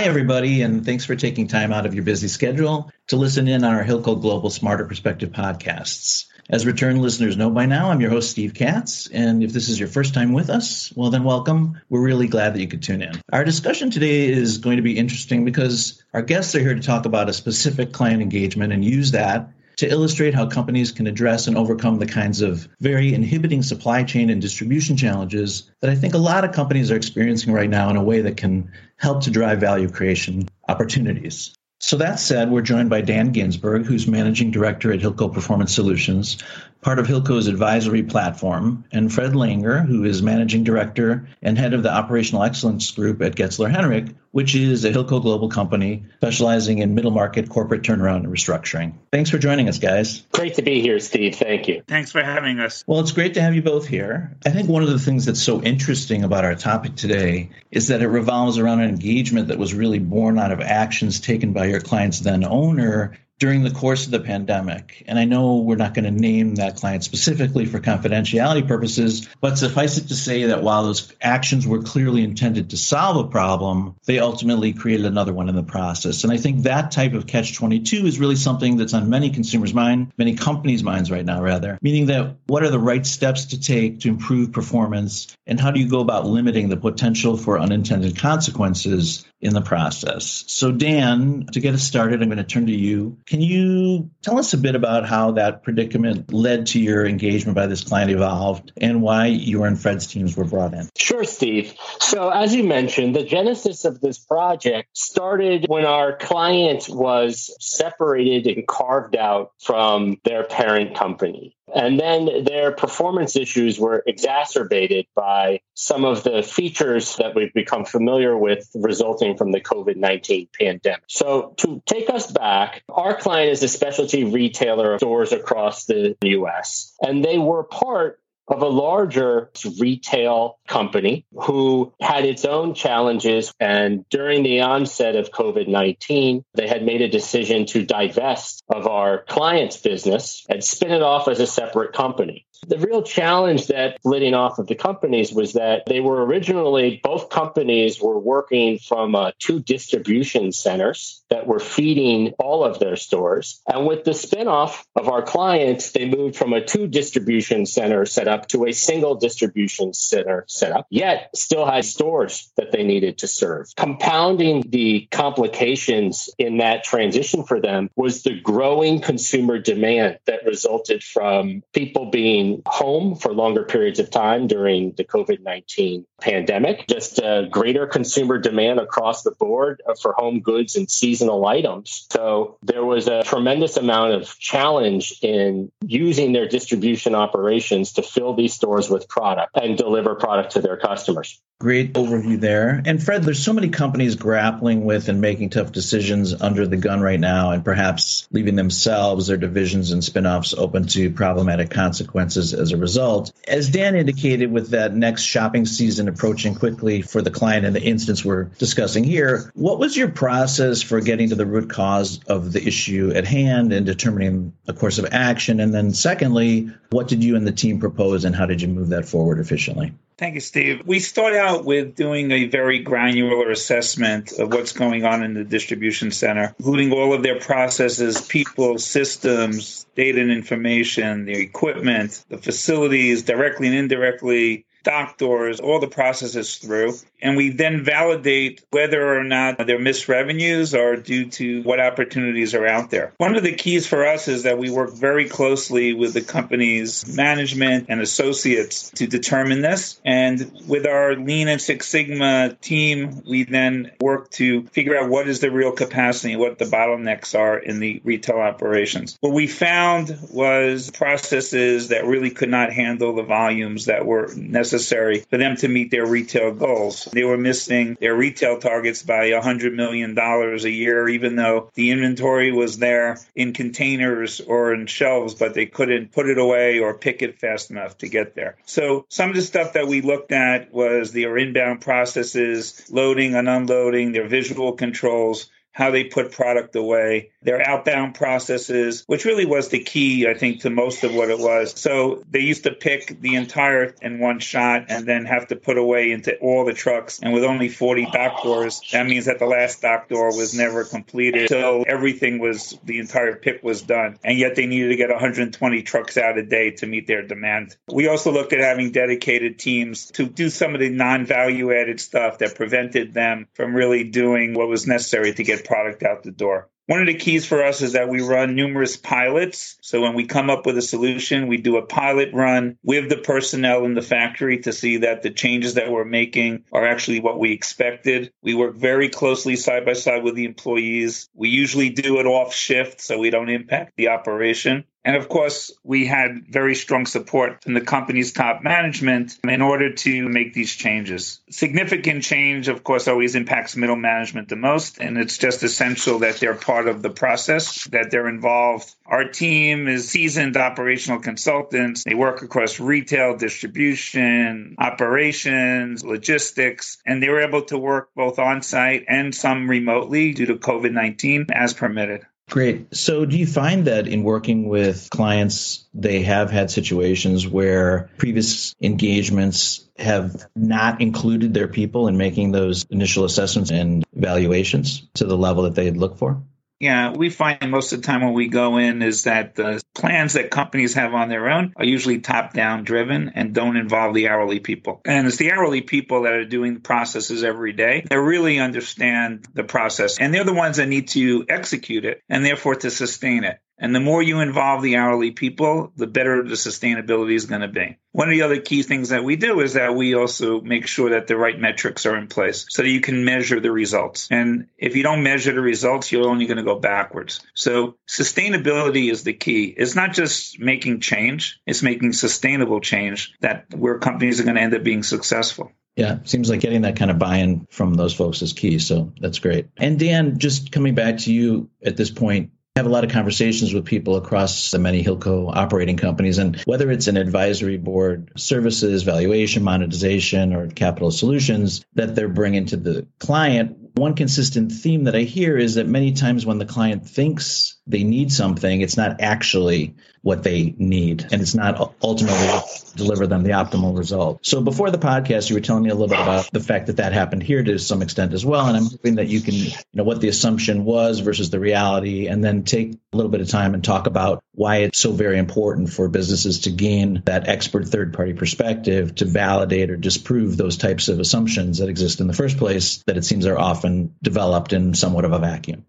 Hi, everybody, and thanks for taking time out of your busy schedule to listen in on our Hilco Global Smarter Perspective podcasts. As return listeners know by now, I'm your host, Steve Katz. And if this is your first time with us, well, then welcome. We're really glad that you could tune in. Our discussion today is going to be interesting because our guests are here to talk about a specific client engagement and use that to illustrate how companies can address and overcome the kinds of very inhibiting supply chain and distribution challenges that I think a lot of companies are experiencing right now in a way that can help to drive value creation opportunities. So that said, we're joined by Dan Ginsberg, who's managing director at Hilco Performance Solutions, part of Hilco's advisory platform, and Fred Langer, who is managing director and head of the operational excellence group at Getzler Henrich, which is a Hilco global company specializing in middle market corporate turnaround and restructuring. Thanks for joining us, guys. Great to be here, Steve. Thank you. Thanks for having us. Well, it's great to have you both here. I think one of the things that's so interesting about our topic today is that it revolves around an engagement that was really born out of actions taken by your client's then owner during the course of the pandemic. And I know we're not going to name that client specifically for confidentiality purposes, but suffice it to say that while those actions were clearly intended to solve a problem, they ultimately created another one in the process. And I think that type of catch 22 is really something that's on many consumers' mind, many companies' minds right now, rather, meaning that what are the right steps to take to improve performance and how do you go about limiting the potential for unintended consequences in the process? So, Dan, to get us started, I'm going to turn to you. Can you tell us a bit about how that predicament led to your engagement by this client evolved and why you and Fred's teams were brought in? Sure, Steve. So, as you mentioned, the genesis of this project started when our client was separated and carved out from their parent company. And then their performance issues were exacerbated by some of the features that we've become familiar with resulting from the COVID 19 pandemic. So, to take us back, our client is a specialty retailer of stores across the US, and they were part of a larger retail company who had its own challenges. And during the onset of COVID 19, they had made a decision to divest of our client's business and spin it off as a separate company. The real challenge that splitting off of the companies was that they were originally, both companies were working from uh, two distribution centers that were feeding all of their stores. And with the spinoff of our clients, they moved from a two distribution center setup to a single distribution center setup, yet still had stores that they needed to serve. Compounding the complications in that transition for them was the growing consumer demand that resulted from people being home for longer periods of time during the COVID 19 pandemic. Just a greater consumer demand across the board uh, for home goods and seasonal items. So there was a tremendous amount of challenge in using their distribution operations to fill these stores with product and deliver product to their customers. Great overview there. And Fred, there's so many companies grappling with and making tough decisions under the gun right now, and perhaps leaving themselves, their divisions and spinoffs open to problematic consequences as a result. As Dan indicated, with that next shopping season approaching quickly for the client in the instance we're discussing here, what was your process for getting to the root cause of the issue at hand and determining a course of action? And then, secondly, what did you and the team propose, and how did you move that forward efficiently? Thank you, Steve. We start out with doing a very granular assessment of what's going on in the distribution center, including all of their processes, people, systems, data and information, the equipment, the facilities, directly and indirectly, dock doors, all the processes through. And we then validate whether or not their missed revenues are due to what opportunities are out there. One of the keys for us is that we work very closely with the company's management and associates to determine this. And with our Lean and Six Sigma team, we then work to figure out what is the real capacity, what the bottlenecks are in the retail operations. What we found was processes that really could not handle the volumes that were necessary necessary for them to meet their retail goals. They were missing their retail targets by $100 million a year, even though the inventory was there in containers or in shelves, but they couldn't put it away or pick it fast enough to get there. So some of the stuff that we looked at was their inbound processes, loading and unloading, their visual controls, how they put product away their outbound processes, which really was the key, I think, to most of what it was. So they used to pick the entire in one shot and then have to put away into all the trucks. And with only 40 dock doors, that means that the last dock door was never completed So everything was, the entire pick was done. And yet they needed to get 120 trucks out a day to meet their demand. We also looked at having dedicated teams to do some of the non value added stuff that prevented them from really doing what was necessary to get product out the door. One of the keys for us is that we run numerous pilots. So when we come up with a solution, we do a pilot run with the personnel in the factory to see that the changes that we're making are actually what we expected. We work very closely side by side with the employees. We usually do it off shift so we don't impact the operation. And of course, we had very strong support from the company's top management in order to make these changes. Significant change, of course, always impacts middle management the most. And it's just essential that they're part of the process, that they're involved. Our team is seasoned operational consultants. They work across retail, distribution, operations, logistics, and they were able to work both on site and some remotely due to COVID 19 as permitted. Great. So, do you find that in working with clients, they have had situations where previous engagements have not included their people in making those initial assessments and evaluations to the level that they'd look for? Yeah, we find most of the time when we go in is that the plans that companies have on their own are usually top down driven and don't involve the hourly people. And it's the hourly people that are doing the processes every day that really understand the process. And they're the ones that need to execute it and therefore to sustain it. And the more you involve the hourly people, the better the sustainability is going to be. One of the other key things that we do is that we also make sure that the right metrics are in place so that you can measure the results. And if you don't measure the results, you're only going to go backwards. So sustainability is the key. It's not just making change, it's making sustainable change that where companies are going to end up being successful. Yeah, seems like getting that kind of buy-in from those folks is key. So that's great. And Dan, just coming back to you at this point, have a lot of conversations with people across the many Hilco operating companies, and whether it's an advisory board services, valuation, monetization, or capital solutions that they're bringing to the client, one consistent theme that I hear is that many times when the client thinks they need something, it's not actually what they need, and it's not ultimately deliver them the optimal result. So before the podcast, you were telling me a little bit about the fact that that happened here to some extent as well, and I'm hoping that you can, you know, what the assumption was versus the reality, and then take a little bit of time and talk about why it's so very important for businesses to gain that expert third-party perspective to validate or disprove those types of assumptions that exist in the first place that it seems are often developed in somewhat of a vacuum.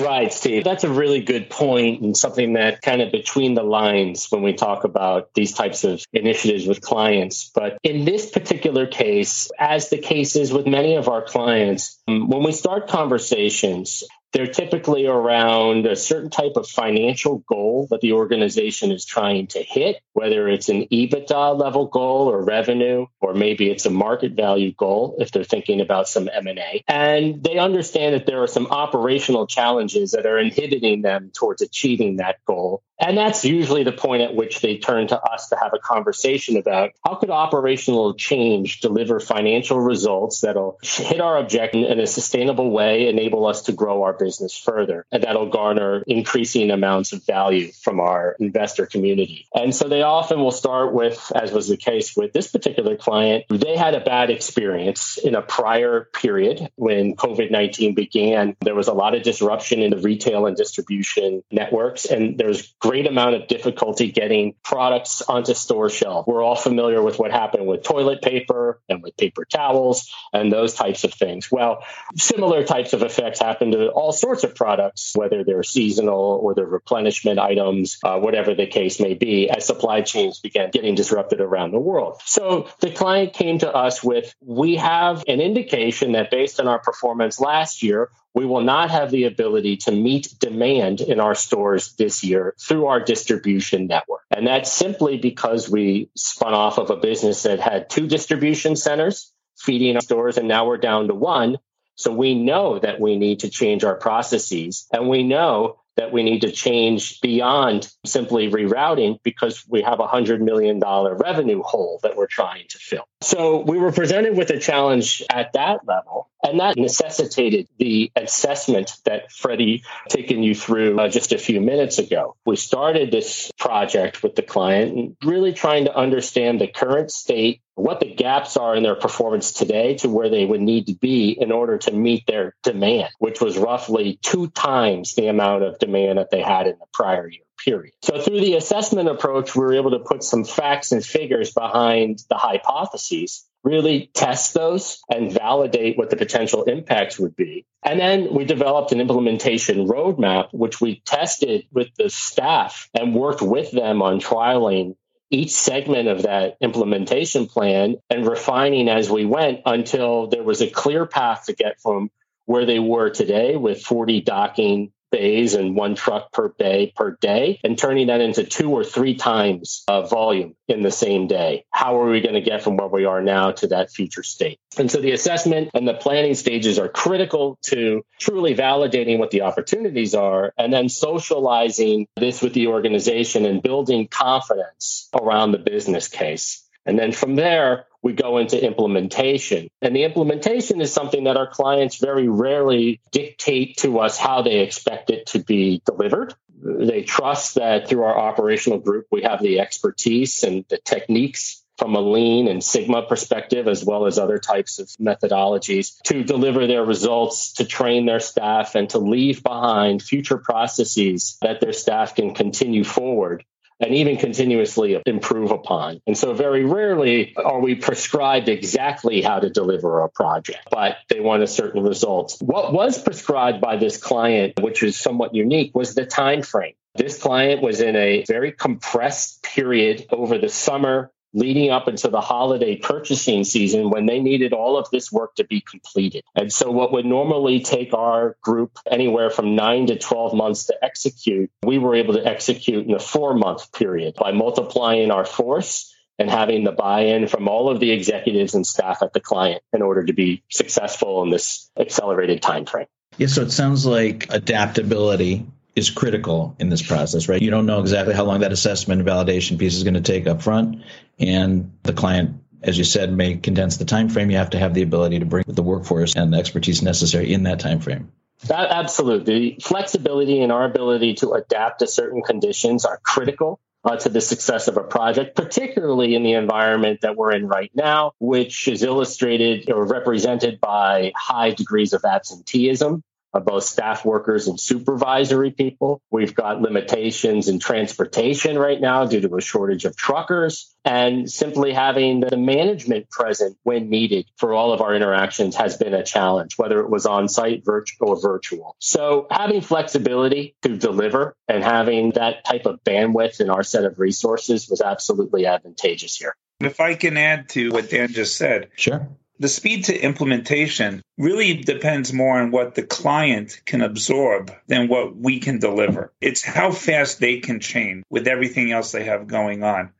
Right, Steve. That's a really good point and something that kind of between the lines when we talk about these types of initiatives with clients. But in this particular case, as the case is with many of our clients, um, when we start conversations, they're typically around a certain type of financial goal that the organization is trying to hit, whether it's an EBITDA level goal or revenue, or maybe it's a market value goal if they're thinking about some M&A. And they understand that there are some operational challenges that are inhibiting them towards achieving that goal. And that's usually the point at which they turn to us to have a conversation about how could operational change deliver financial results that'll hit our objective in a sustainable way, enable us to grow our business further. And that'll garner increasing amounts of value from our investor community. And so they often will start with, as was the case with this particular client, they had a bad experience in a prior period when COVID 19 began. There was a lot of disruption in the retail and distribution networks, and there's great amount of difficulty getting products onto store shelf. We're all familiar with what happened with toilet paper and with paper towels and those types of things. Well, similar types of effects happen to all sorts of products, whether they're seasonal or they're replenishment items, uh, whatever the case may be, as supply chains began getting disrupted around the world. So the client came to us with, we have an indication that based on our performance last year, we will not have the ability to meet demand in our stores this year our distribution network. And that's simply because we spun off of a business that had two distribution centers feeding our stores, and now we're down to one. So we know that we need to change our processes and we know that we need to change beyond simply rerouting because we have a $100 million revenue hole that we're trying to fill. So we were presented with a challenge at that level. And that necessitated the assessment that Freddie taken you through uh, just a few minutes ago. We started this project with the client really trying to understand the current state, what the gaps are in their performance today to where they would need to be in order to meet their demand, which was roughly two times the amount of demand that they had in the prior year period. So through the assessment approach, we were able to put some facts and figures behind the hypotheses, really test those and validate what the potential impacts would be. And then we developed an implementation roadmap, which we tested with the staff and worked with them on trialing each segment of that implementation plan and refining as we went until there was a clear path to get from where they were today with 40 docking bays and one truck per bay per day and turning that into two or three times uh, volume in the same day. How are we going to get from where we are now to that future state? And so the assessment and the planning stages are critical to truly validating what the opportunities are and then socializing this with the organization and building confidence around the business case. And then from there, we go into implementation. And the implementation is something that our clients very rarely dictate to us how they expect it to be delivered. They trust that through our operational group, we have the expertise and the techniques from a lean and sigma perspective as well as other types of methodologies to deliver their results to train their staff and to leave behind future processes that their staff can continue forward and even continuously improve upon. And so, very rarely are we prescribed exactly how to deliver a project, but they want a certain result. What was prescribed by this client, which is somewhat unique, was the time frame. This client was in a very compressed period over the summer leading up into the holiday purchasing season when they needed all of this work to be completed. And so, what would normally take our group anywhere from nine to 12 months to execute, we were able to execute in a four month period by multiplying our force and having the buy in from all of the executives and staff at the client in order to be successful in this accelerated time frame. Yeah, so it sounds like adaptability is critical in this process, right? You don't know exactly how long that assessment and validation piece is going to take up front, and the client, as you said, may condense the time frame. You have to have the ability to bring the workforce and the expertise necessary in that time frame. That, absolutely. Flexibility and our ability to adapt to certain conditions are critical uh, to the success of a project, particularly in the environment that we're in right now, which is illustrated or represented by high degrees of absenteeism of both staff workers and supervisory people. We've got limitations in transportation right now due to a shortage of truckers. And simply having the management present when needed for all of our interactions has been a challenge, whether it was on site, virtual, or virtual. So having flexibility to deliver and having that type of bandwidth in our set of resources was absolutely advantageous here. If I can add to what Dan just said. Sure the speed to implementation really depends more on what the client can absorb than what we can deliver. It's how fast they can change with everything else they have going on.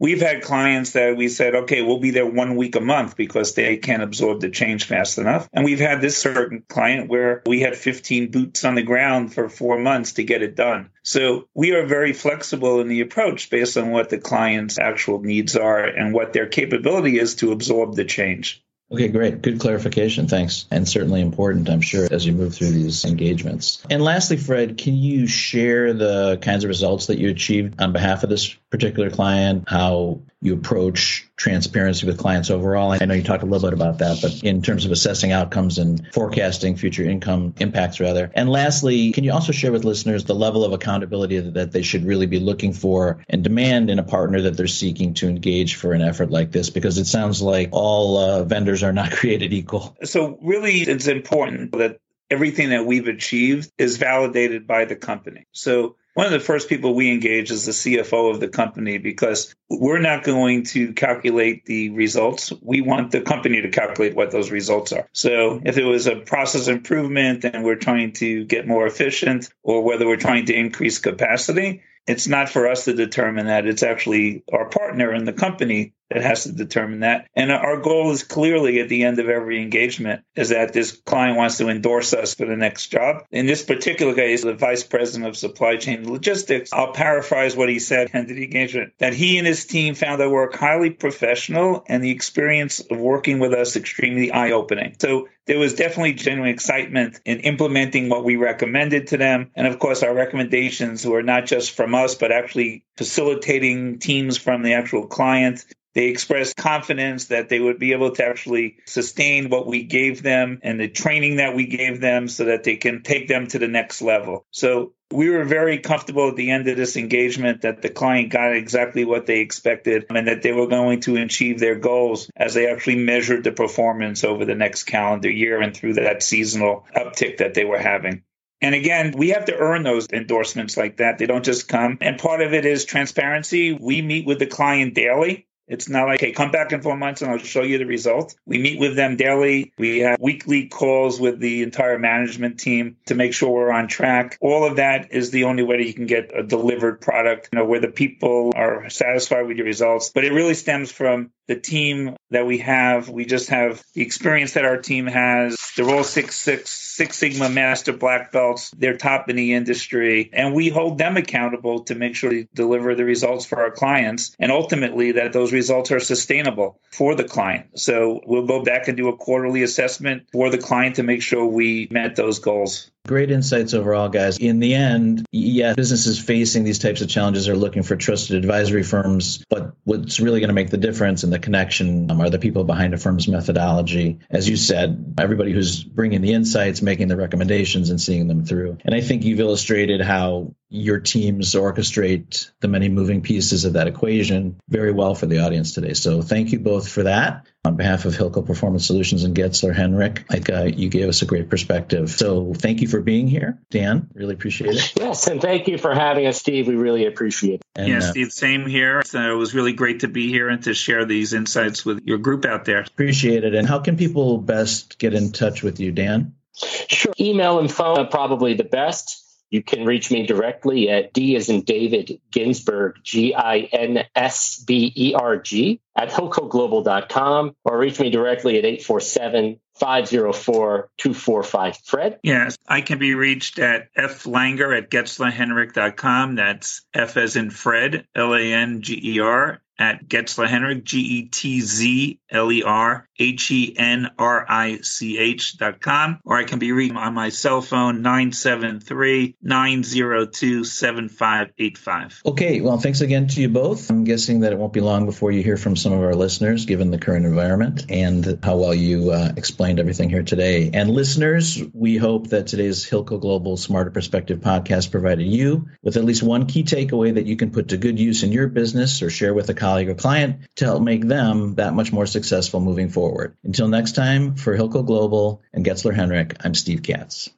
We've had clients that we said, okay, we'll be there one week a month because they can't absorb the change fast enough. And we've had this certain client where we had 15 boots on the ground for four months to get it done. So we are very flexible in the approach based on what the client's actual needs are and what their capability is to absorb the change. Okay, great. Good clarification. Thanks. And certainly important, I'm sure, as you move through these engagements. And lastly, Fred, can you share the kinds of results that you achieved on behalf of this particular client, how you approach transparency with clients overall. I know you talked a little bit about that, but in terms of assessing outcomes and forecasting future income impacts, rather. And lastly, can you also share with listeners the level of accountability that they should really be looking for and demand in a partner that they're seeking to engage for an effort like this? Because it sounds like all uh, vendors are not created equal. So, really, it's important that everything that we've achieved is validated by the company. So, one of the first people we engage is the CFO of the company because we're not going to calculate the results. We want the company to calculate what those results are. So if it was a process improvement and we're trying to get more efficient or whether we're trying to increase capacity, it's not for us to determine that. It's actually our partner in the company that has to determine that. And our goal is clearly at the end of every engagement is that this client wants to endorse us for the next job. In this particular case, the vice president of supply chain logistics, I'll paraphrase what he said at the engagement, that he and his team found our work highly professional and the experience of working with us extremely eye opening. So there was definitely genuine excitement in implementing what we recommended to them. And of course, our recommendations were not just from us, but actually facilitating teams from the actual client they expressed confidence that they would be able to actually sustain what we gave them and the training that we gave them so that they can take them to the next level. So we were very comfortable at the end of this engagement that the client got exactly what they expected and that they were going to achieve their goals as they actually measured the performance over the next calendar year and through that seasonal uptick that they were having. And again, we have to earn those endorsements like that. They don't just come. And part of it is transparency. We meet with the client daily it's not like, hey, come back in four months and I'll show you the results. We meet with them daily. We have weekly calls with the entire management team to make sure we're on track. All of that is the only way that you can get a delivered product, you know, where the people are satisfied with your results. But it really stems from the team that we have. We just have the experience that our team has. They're all six, six, Six Sigma Master Black Belts. They're top in the industry. And we hold them accountable to make sure we deliver the results for our clients and ultimately that those results are sustainable for the client. So we'll go back and do a quarterly assessment for the client to make sure we met those goals. Great insights overall, guys. In the end, yeah, businesses facing these types of challenges are looking for trusted advisory firms, but what's really going to make the difference in the connection um, are the people behind a firm's methodology. As you said, everybody who's bringing the insights, making the recommendations, and seeing them through. And I think you've illustrated how your teams orchestrate the many moving pieces of that equation very well for the audience today. So thank you both for that. On behalf of Hilco Performance Solutions and Getzler Henrich, like uh, you gave us a great perspective. So thank you for being here, Dan. Really appreciate it. Yes, and thank you for having us, Steve. We really appreciate it. And, yeah, uh, Steve, same here. So it was really great to be here and to share these insights with your group out there. Appreciate it. And how can people best get in touch with you, Dan? Sure. Email and phone are probably the best. You can reach me directly at D as in David Ginsberg, G I N S B E R G, at hilcoglobal.com, or reach me directly at 847 504 245 Fred. Yes, I can be reached at flanger at getzlerhenrich.com. That's F as in Fred, L A N G E R, at Getzler Henrich, G E T Z L E R H E N R I C H dot com, or I can be reached on my cell phone, 973 902 7585. Okay, well, thanks again to you both. I'm guessing that it won't be long before you hear from some of our listeners, given the current environment and how well you uh, explained everything here today. And listeners, we hope that today's Hilco Global Smarter Perspective podcast provided you with at least one key takeaway that you can put to good use in your business or share with a colleague or client to help make them that much more successful moving forward. Until next time, for Hilco Global and Getzler Henrich, I'm Steve Katz.